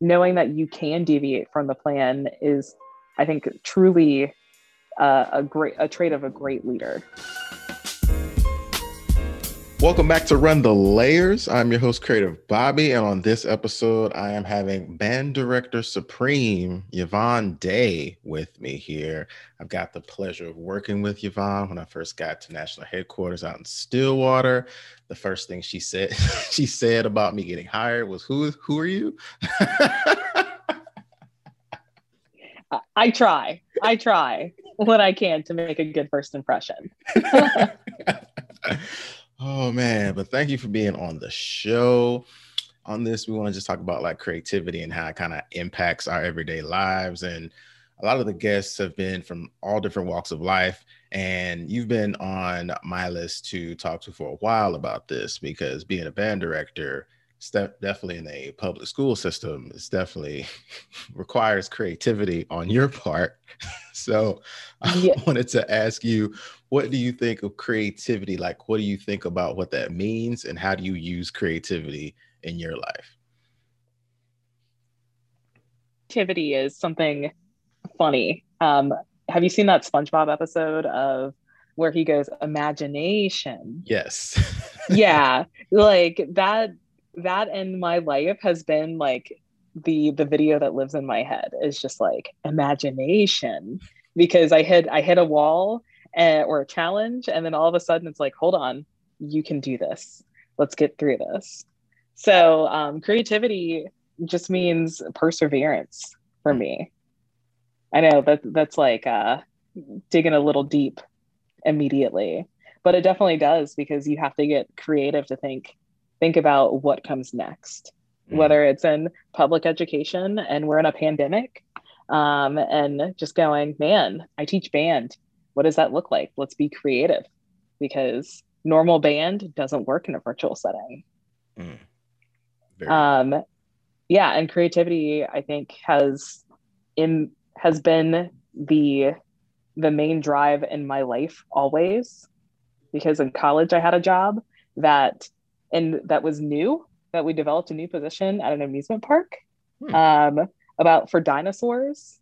knowing that you can deviate from the plan is, I think, truly uh, a great a trait of a great leader. Welcome back to Run the Layers. I'm your host, Creative Bobby, and on this episode, I am having Band Director Supreme Yvonne Day with me here. I've got the pleasure of working with Yvonne when I first got to national headquarters out in Stillwater. The first thing she said she said about me getting hired was, "Who who are you?" I try. I try what I can to make a good first impression. Oh man, but thank you for being on the show. On this, we want to just talk about like creativity and how it kind of impacts our everyday lives. And a lot of the guests have been from all different walks of life. And you've been on my list to talk to for a while about this because being a band director, step definitely in a public school system, is definitely requires creativity on your part. so yeah. I wanted to ask you what do you think of creativity? Like, what do you think about what that means, and how do you use creativity in your life? Creativity is something funny. Um, have you seen that SpongeBob episode of where he goes imagination? Yes. yeah, like that. That in my life has been like the the video that lives in my head is just like imagination because I hit I hit a wall uh, or a challenge and then all of a sudden it's like hold on you can do this. Let's get through this. So um, creativity just means perseverance for me. I know that that's like uh, digging a little deep immediately but it definitely does because you have to get creative to think think about what comes next. Mm. whether it's in public education and we're in a pandemic um, and just going man i teach band what does that look like? Let's be creative because normal band doesn't work in a virtual setting. Mm. Um, yeah, and creativity, I think, has in has been the the main drive in my life always because in college I had a job that and that was new that we developed a new position at an amusement park hmm. um, about for dinosaurs.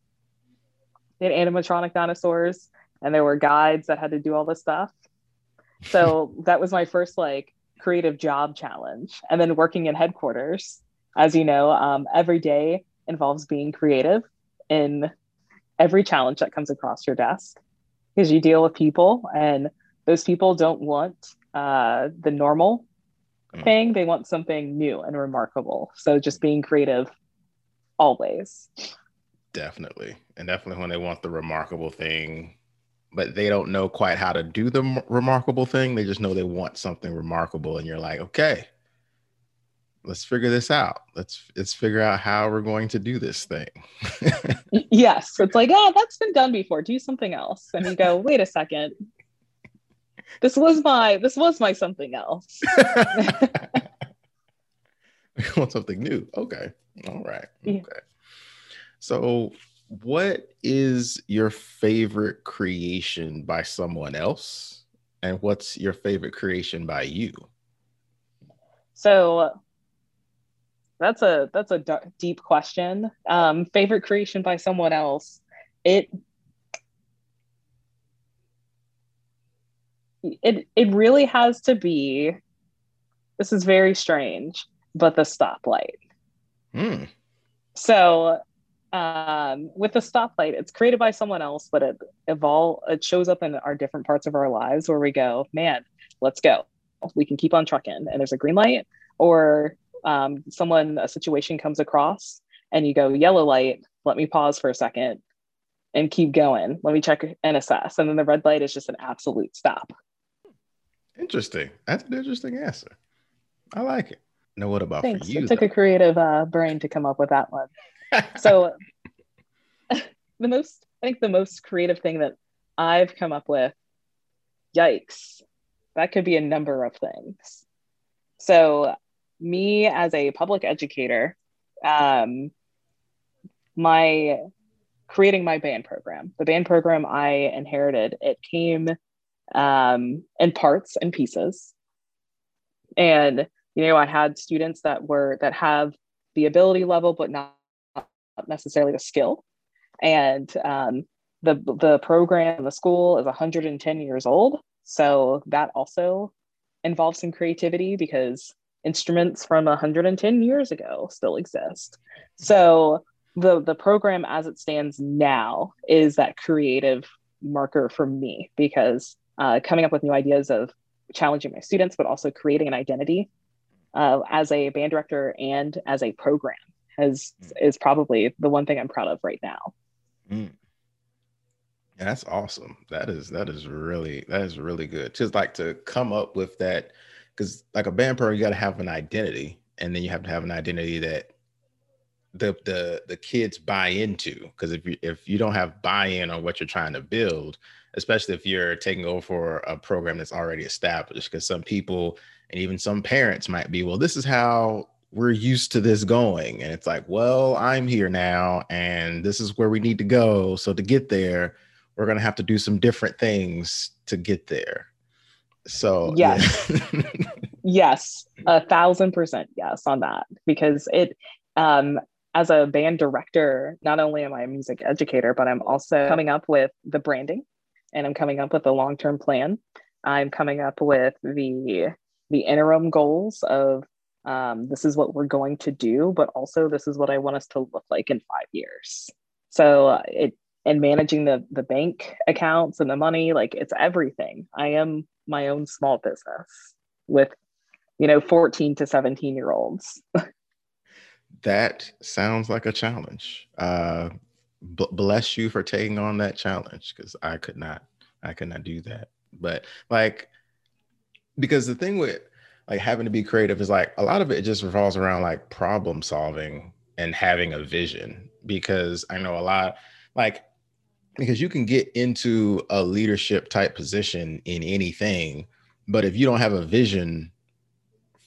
They had animatronic dinosaurs and there were guides that had to do all this stuff. So that was my first like creative job challenge. And then working in headquarters, as you know, um, every day involves being creative in every challenge that comes across your desk because you deal with people and those people don't want uh, the normal mm. thing. They want something new and remarkable. So just being creative always. Definitely. And definitely when they want the remarkable thing, but they don't know quite how to do the m- remarkable thing. They just know they want something remarkable, and you're like, okay, let's figure this out. Let's let's figure out how we're going to do this thing. yes, it's like, oh, that's been done before. Do something else, and you go, wait a second. This was my this was my something else. we want something new. Okay. All right. Okay. Yeah. So what is your favorite creation by someone else? And what's your favorite creation by you? So that's a that's a d- deep question. Um, favorite creation by someone else. It it it really has to be. This is very strange, but the stoplight. Hmm. So um, with the stoplight, it's created by someone else, but it evolve it shows up in our different parts of our lives where we go, man, let's go. We can keep on trucking, and there's a green light, or um, someone a situation comes across, and you go yellow light. Let me pause for a second and keep going. Let me check and assess, and then the red light is just an absolute stop. Interesting. That's an interesting answer. I like it. Now, what about Thanks. for you? It took though? a creative uh, brain to come up with that one so the most i think the most creative thing that i've come up with yikes that could be a number of things so me as a public educator um, my creating my band program the band program i inherited it came um, in parts and pieces and you know i had students that were that have the ability level, but not, necessarily the skill. And um, the the program, the school is 110 years old, so that also involves some creativity because instruments from 110 years ago still exist. So the the program as it stands now is that creative marker for me because uh, coming up with new ideas of challenging my students, but also creating an identity uh, as a band director and as a program has is probably the one thing I'm proud of right now. Mm. Yeah, that's awesome. That is that is really that is really good. Just like to come up with that because like a band pro, you got to have an identity, and then you have to have an identity that the the the kids buy into. Because if you if you don't have buy-in on what you're trying to build, especially if you're taking over for a program that's already established, because some people and even some parents might be, well, this is how we're used to this going, and it's like, well, I'm here now, and this is where we need to go. So to get there, we're gonna have to do some different things to get there. So yes, yeah. yes, a thousand percent yes on that because it um as a band director, not only am I a music educator, but I'm also coming up with the branding and I'm coming up with a long-term plan. I'm coming up with the the interim goals of um, this is what we're going to do, but also this is what I want us to look like in five years. So uh, it and managing the the bank accounts and the money, like it's everything. I am my own small business with, you know, 14 to 17 year olds. that sounds like a challenge. Uh, b- bless you for taking on that challenge because I could not, I could not do that. But like, because the thing with like having to be creative is like a lot of it just revolves around like problem solving and having a vision. Because I know a lot, like, because you can get into a leadership type position in anything, but if you don't have a vision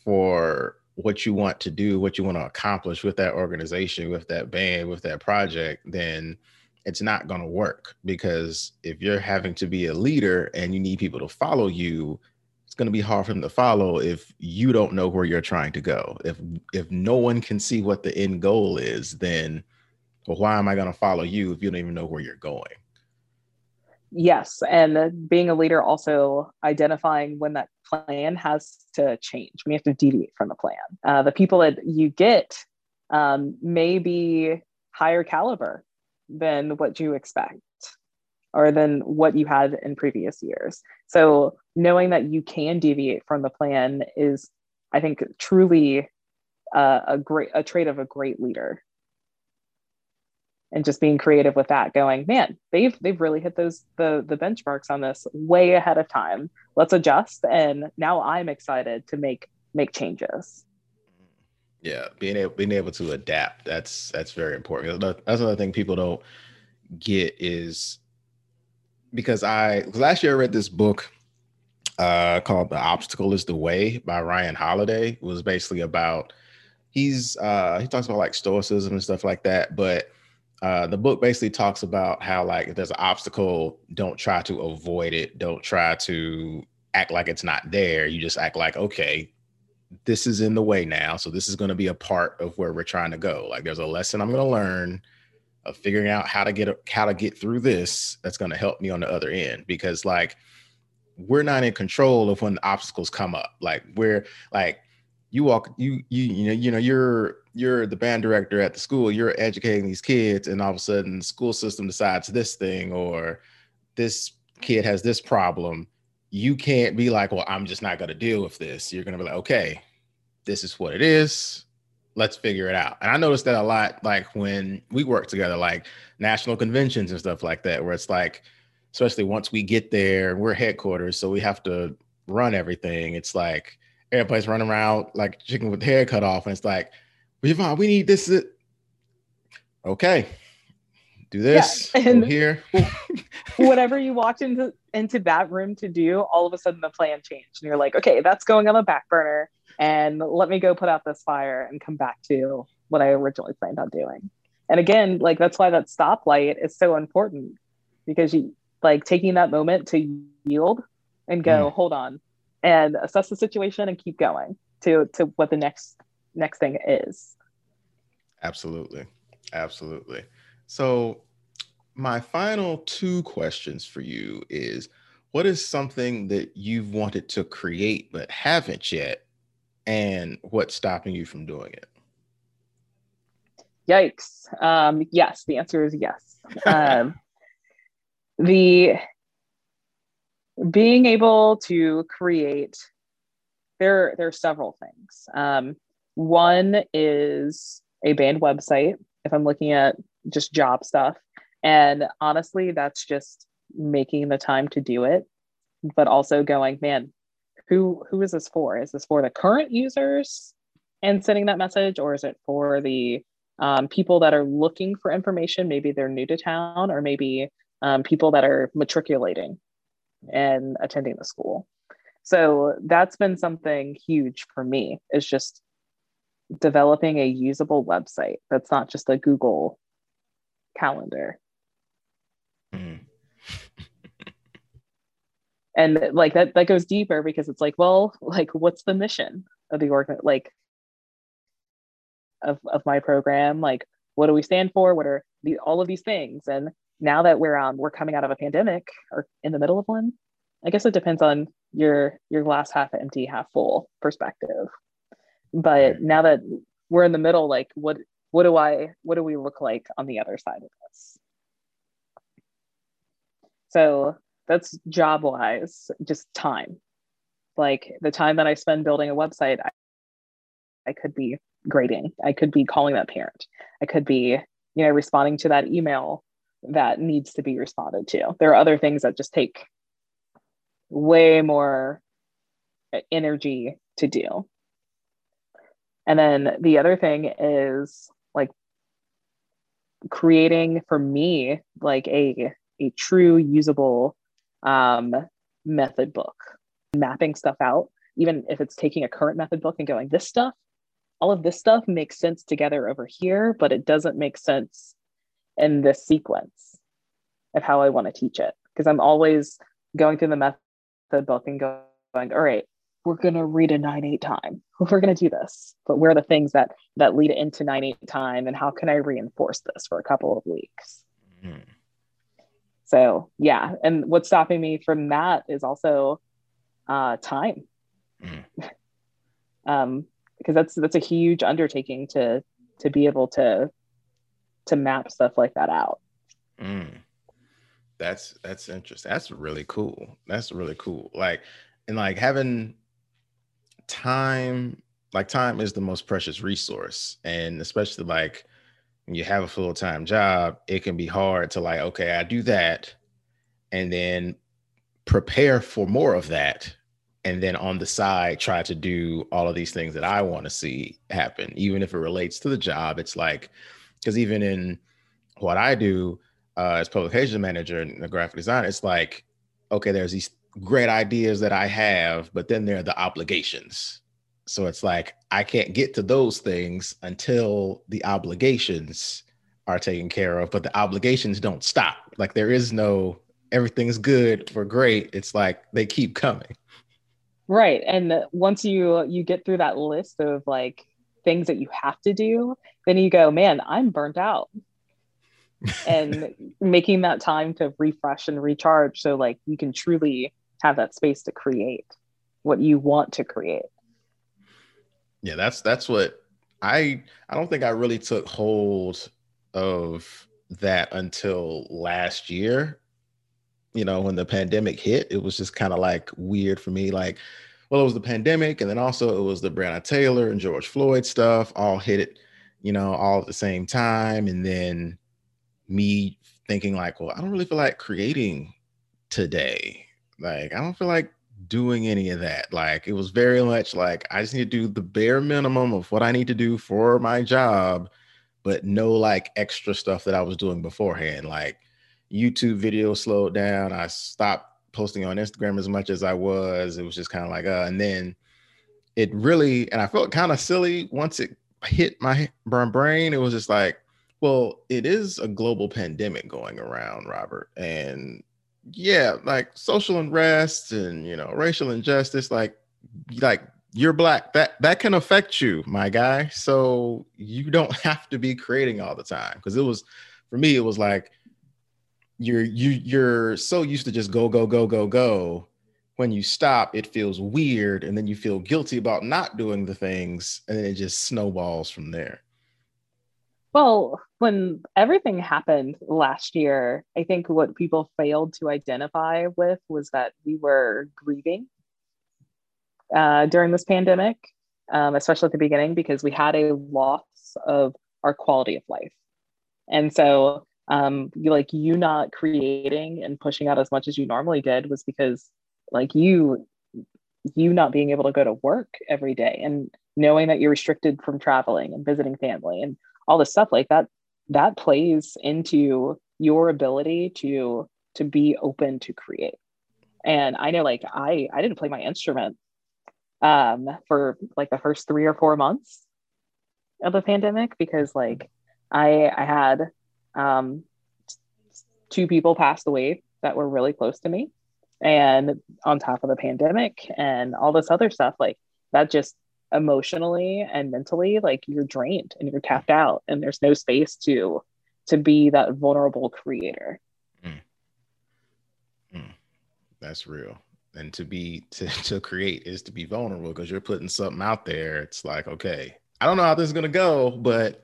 for what you want to do, what you want to accomplish with that organization, with that band, with that project, then it's not going to work because if you're having to be a leader and you need people to follow you, going to be hard for them to follow if you don't know where you're trying to go. If if no one can see what the end goal is, then well, why am I going to follow you if you don't even know where you're going? Yes, and being a leader also identifying when that plan has to change. We have to deviate from the plan. Uh, the people that you get um, may be higher caliber than what you expect or than what you had in previous years. So knowing that you can deviate from the plan is, I think, truly a great a trait of a great leader. And just being creative with that going man they've they've really hit those the the benchmarks on this way ahead of time. Let's adjust. And now i'm excited to make make changes. Yeah being able being able to adapt that's that's very important. That's another thing people don't get is because i last year i read this book uh called the obstacle is the way by ryan holiday it was basically about he's uh he talks about like stoicism and stuff like that but uh, the book basically talks about how like if there's an obstacle, don't try to avoid it. Don't try to act like it's not there. You just act like, okay, this is in the way now. So this is going to be a part of where we're trying to go. Like there's a lesson I'm going to learn of figuring out how to get how to get through this. That's going to help me on the other end because like we're not in control of when the obstacles come up. Like we're like you walk you you you know you know you're you're the band director at the school you're educating these kids and all of a sudden the school system decides this thing or this kid has this problem you can't be like well i'm just not going to deal with this you're going to be like okay this is what it is let's figure it out and i noticed that a lot like when we work together like national conventions and stuff like that where it's like especially once we get there we're headquarters so we have to run everything it's like everybody's running around like chicken with hair cut off, and it's like, Yvonne, we need this. Uh okay, do this yeah. and here. whatever you walked into into that room to do, all of a sudden the plan changed, and you're like, okay, that's going on the back burner, and let me go put out this fire and come back to what I originally planned on doing. And again, like that's why that stoplight is so important because you like taking that moment to yield and go, mm. hold on, and assess the situation and keep going to to what the next next thing is Absolutely. Absolutely. So, my final two questions for you is what is something that you've wanted to create but haven't yet? And what's stopping you from doing it? Yikes. Um, yes, the answer is yes. Um, the being able to create there there are several things um, one is a band website if i'm looking at just job stuff and honestly that's just making the time to do it but also going man who who is this for is this for the current users and sending that message or is it for the um, people that are looking for information maybe they're new to town or maybe um, people that are matriculating and attending the school. So that's been something huge for me is just developing a usable website that's not just a Google calendar. Mm. And like that that goes deeper because it's like, well, like what's the mission of the organ like of, of my program? Like what do we stand for? What are the all of these things? And now that we're um we're coming out of a pandemic or in the middle of one, I guess it depends on your your glass half empty, half full perspective. But now that we're in the middle, like what what do I what do we look like on the other side of this? So that's job wise, just time. Like the time that I spend building a website, I, I could be grading. I could be calling that parent. I could be, you know, responding to that email that needs to be responded to. There are other things that just take way more eh, energy to do. And then the other thing is like creating for me like a a true usable um, method book, mapping stuff out, even if it's taking a current method book and going, this stuff, all of this stuff makes sense together over here, but it doesn't make sense in this sequence of how I want to teach it. Because I'm always going through the method book and going, all right, we're gonna read a nine eight time. We're gonna do this, but where are the things that that lead into nine eight time, and how can I reinforce this for a couple of weeks? Mm-hmm. So yeah, and what's stopping me from that is also uh, time, mm. um, because that's that's a huge undertaking to to be able to to map stuff like that out. Mm. That's that's interesting. That's really cool. That's really cool. Like and like having time, like time is the most precious resource. And especially like you have a full-time job, it can be hard to like, okay, I do that and then prepare for more of that. And then on the side, try to do all of these things that I want to see happen, even if it relates to the job. It's like, because even in what I do, uh, as publication manager and a graphic designer, it's like, okay, there's these great ideas that I have, but then there are the obligations. So it's like I can't get to those things until the obligations are taken care of, but the obligations don't stop. Like there is no everything's good for great. It's like they keep coming. Right. And once you you get through that list of like things that you have to do, then you go, man, I'm burnt out and making that time to refresh and recharge so like you can truly have that space to create what you want to create yeah that's that's what i i don't think i really took hold of that until last year you know when the pandemic hit it was just kind of like weird for me like well it was the pandemic and then also it was the Breonna Taylor and George Floyd stuff all hit it you know all at the same time and then me thinking like, well, I don't really feel like creating today. Like, I don't feel like doing any of that. Like, it was very much like I just need to do the bare minimum of what I need to do for my job, but no like extra stuff that I was doing beforehand. Like, YouTube video slowed down. I stopped posting on Instagram as much as I was. It was just kind of like, uh, and then it really, and I felt kind of silly once it hit my brain. It was just like, well, it is a global pandemic going around, Robert. And yeah, like social unrest and you know, racial injustice, like like you're black that that can affect you my guy. So you don't have to be creating all the time because it was for me it was like you're you you're so used to just go go go go go. When you stop it feels weird and then you feel guilty about not doing the things and then it just snowballs from there well when everything happened last year i think what people failed to identify with was that we were grieving uh, during this pandemic, um, especially at the beginning, because we had a loss of our quality of life. And so, um, like you not creating and pushing out as much as you normally did was because, like you, you not being able to go to work every day and knowing that you're restricted from traveling and visiting family and all this stuff like that. That plays into your ability to to be open to create. And I know, like I, I didn't play my instrument um, for like the first three or four months of the pandemic because like I I had um, two people passed away that were really close to me, and on top of the pandemic and all this other stuff, like that just emotionally and mentally like you're drained and you're tapped out and there's no space to to be that vulnerable creator mm. Mm. that's real and to be to, to create is to be vulnerable because you're putting something out there it's like okay i don't know how this is going to go but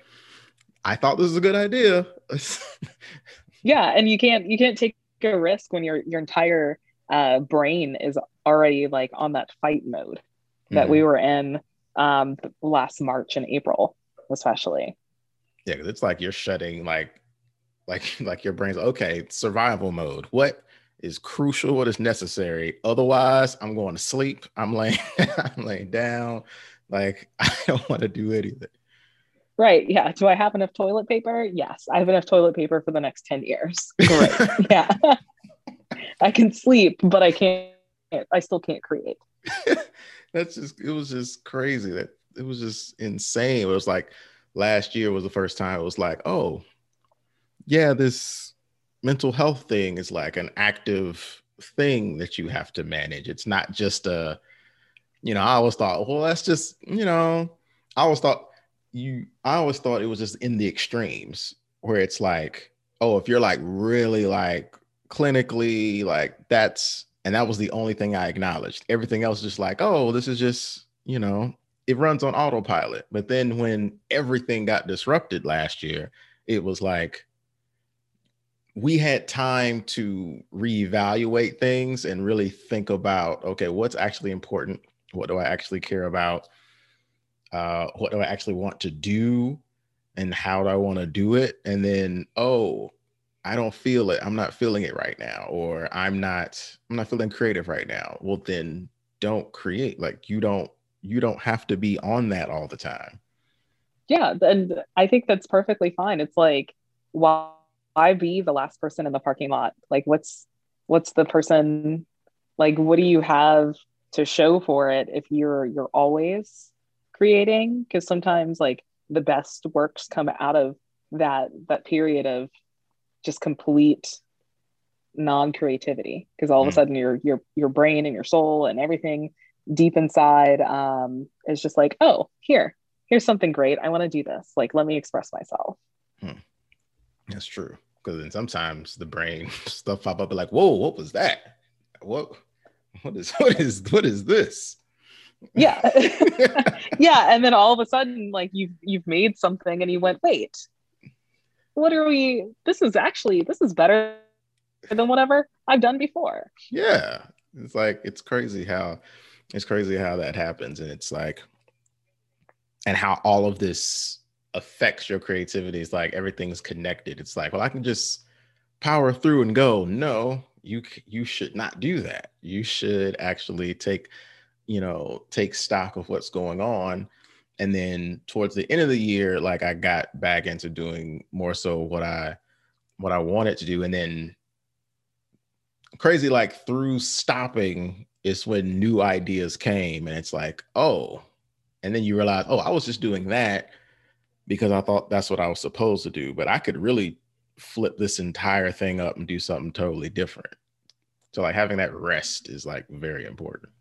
i thought this was a good idea yeah and you can't you can't take a risk when your your entire uh, brain is already like on that fight mode that mm-hmm. we were in um last march and april especially yeah because it's like you're shutting like like like your brain's okay survival mode what is crucial, what is necessary. Otherwise, I'm going to sleep. I'm laying, I'm laying down. Like I don't want to do anything. Right. Yeah. Do I have enough toilet paper? Yes. I have enough toilet paper for the next 10 years. Great. yeah. I can sleep, but I can't, I still can't create. That's just, it was just crazy. That it was just insane. It was like last year was the first time it was like, oh, yeah, this mental health thing is like an active thing that you have to manage. It's not just a, you know, I always thought, well, that's just, you know, I always thought you, I always thought it was just in the extremes where it's like, oh, if you're like really like clinically, like that's, and that was the only thing I acknowledged. Everything else just like, oh, this is just, you know, it runs on autopilot. But then when everything got disrupted last year, it was like, we had time to reevaluate things and really think about okay what's actually important what do i actually care about uh, what do i actually want to do and how do i want to do it and then oh i don't feel it i'm not feeling it right now or i'm not i'm not feeling creative right now well then don't create like you don't you don't have to be on that all the time yeah and i think that's perfectly fine it's like why be the last person in the parking lot? Like what's what's the person like what do you have to show for it if you're you're always creating? Because sometimes like the best works come out of that that period of just complete non-creativity because all of a hmm. sudden your your your brain and your soul and everything deep inside um is just like oh here here's something great i want to do this like let me express myself hmm. That's true. Because then sometimes the brain stuff pop up like, whoa, what was that? What what is what is what is this? Yeah. yeah. And then all of a sudden, like you've you've made something and you went, wait, what are we? This is actually this is better than whatever I've done before. Yeah. It's like it's crazy how it's crazy how that happens. And it's like and how all of this affects your creativity. It's like everything's connected. It's like, well, I can just power through and go. No, you you should not do that. You should actually take, you know, take stock of what's going on. And then towards the end of the year, like I got back into doing more so what I what I wanted to do. And then crazy, like through stopping is when new ideas came. And it's like, oh, and then you realize, oh, I was just doing that because I thought that's what I was supposed to do. But I could really flip this entire thing up and do something totally different. So like having that rest is like very important.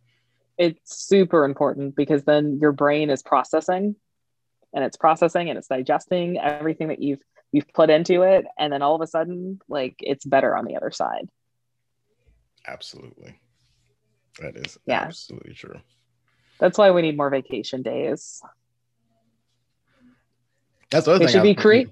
It's super important because then your brain is processing and it's processing and it's digesting everything that you've you've put into it. And then all of a sudden like it's better on the other side. Absolutely. That is yeah. absolutely true. That's why we need more vacation days that's what they should be create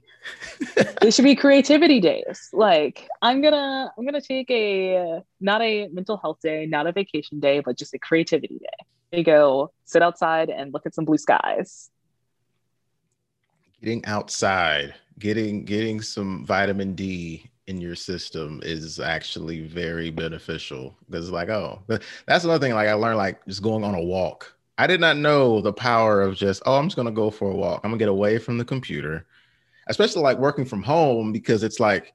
they should be creativity days. Like i'm gonna i'm gonna take a not a mental health day not a vacation day but just a creativity day. You go. Sit outside and look at some blue skies. Getting outside getting getting some vitamin d in your system is actually very beneficial because like oh that's another thing like i learned like just going on a walk i did not know the power of just oh i'm just gonna go for a walk. I'm gonna get away from the computer. Especially like working from home because it's like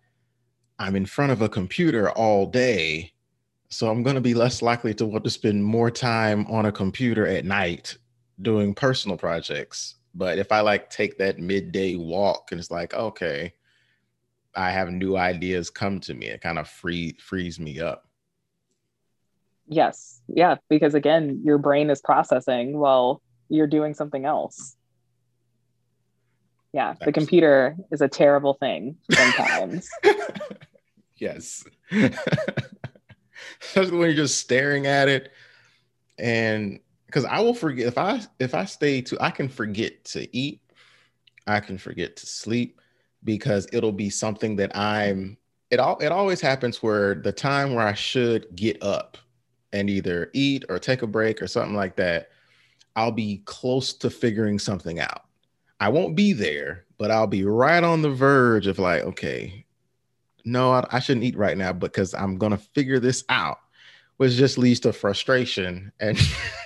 i'm in front of a computer all day so i'm to be less likely to want to spend more time on a computer at night doing personal projects. But if I like take that midday walk and it's like, okay, I have new ideas come to me, it kind of free frees me up. Yes. Yeah. Because again, your brain is processing while you're doing something else. Yeah. The computer is a terrible thing sometimes. yes. Especially when you're just staring at it and because I will forget if I if I stay too, I can forget to eat, I can forget to sleep because it'll be something that I'm. It all it always happens where the time where I should get up and either eat or take a break or something like that, I'll be close to figuring something out. I won't be there, but I'll be right on the verge of like, okay, no, I, I shouldn't eat right now because I'm gonna figure this out which just leads to frustration and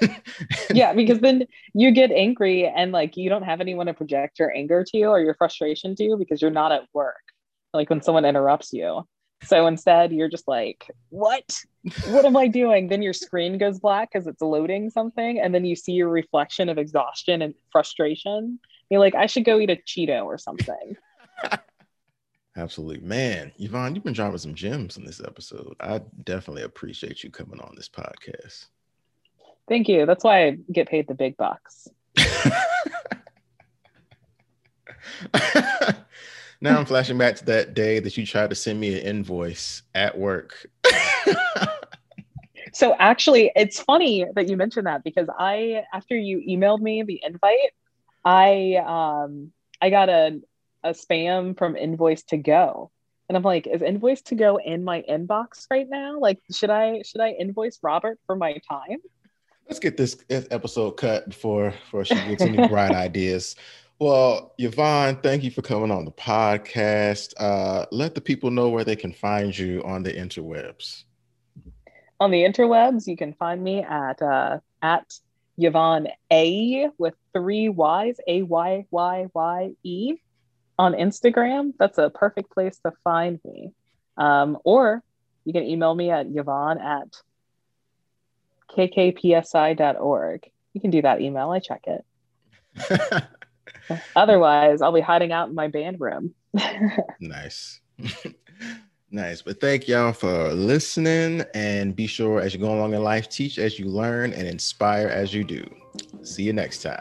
yeah because then you get angry and like you don't have anyone to project your anger to you or your frustration to you because you're not at work like when someone interrupts you so instead you're just like what what am i doing then your screen goes black because it's loading something and then you see your reflection of exhaustion and frustration you're like i should go eat a cheeto or something Absolutely. Man, Yvonne, you've been dropping some gems in this episode. I definitely appreciate you coming on this podcast. Thank you. That's why I get paid the big bucks. now I'm flashing back to that day that you tried to send me an invoice at work. so actually, it's funny that you mentioned that because I, after you emailed me the invite, I um I got a a spam from Invoice to Go. And I'm like, is Invoice to Go in my inbox right now? Like, should I should I invoice Robert for my time? Let's get this episode cut before before she gets any bright ideas. Well, Yvonne, thank you for coming on the podcast. Uh, let the people know where they can find you on the interwebs. On the interwebs, you can find me at uh, at Yvonne A with three Y's, A Y Y Y E on Instagram, that's a perfect place to find me. Um, or you can email me at Yvonne at kkpsi.org. You can do that email. I check it. Otherwise, I'll be hiding out in my band room. nice. nice. But thank y'all for listening. And be sure as you go along in life, teach as you learn and inspire as you do. See you next time.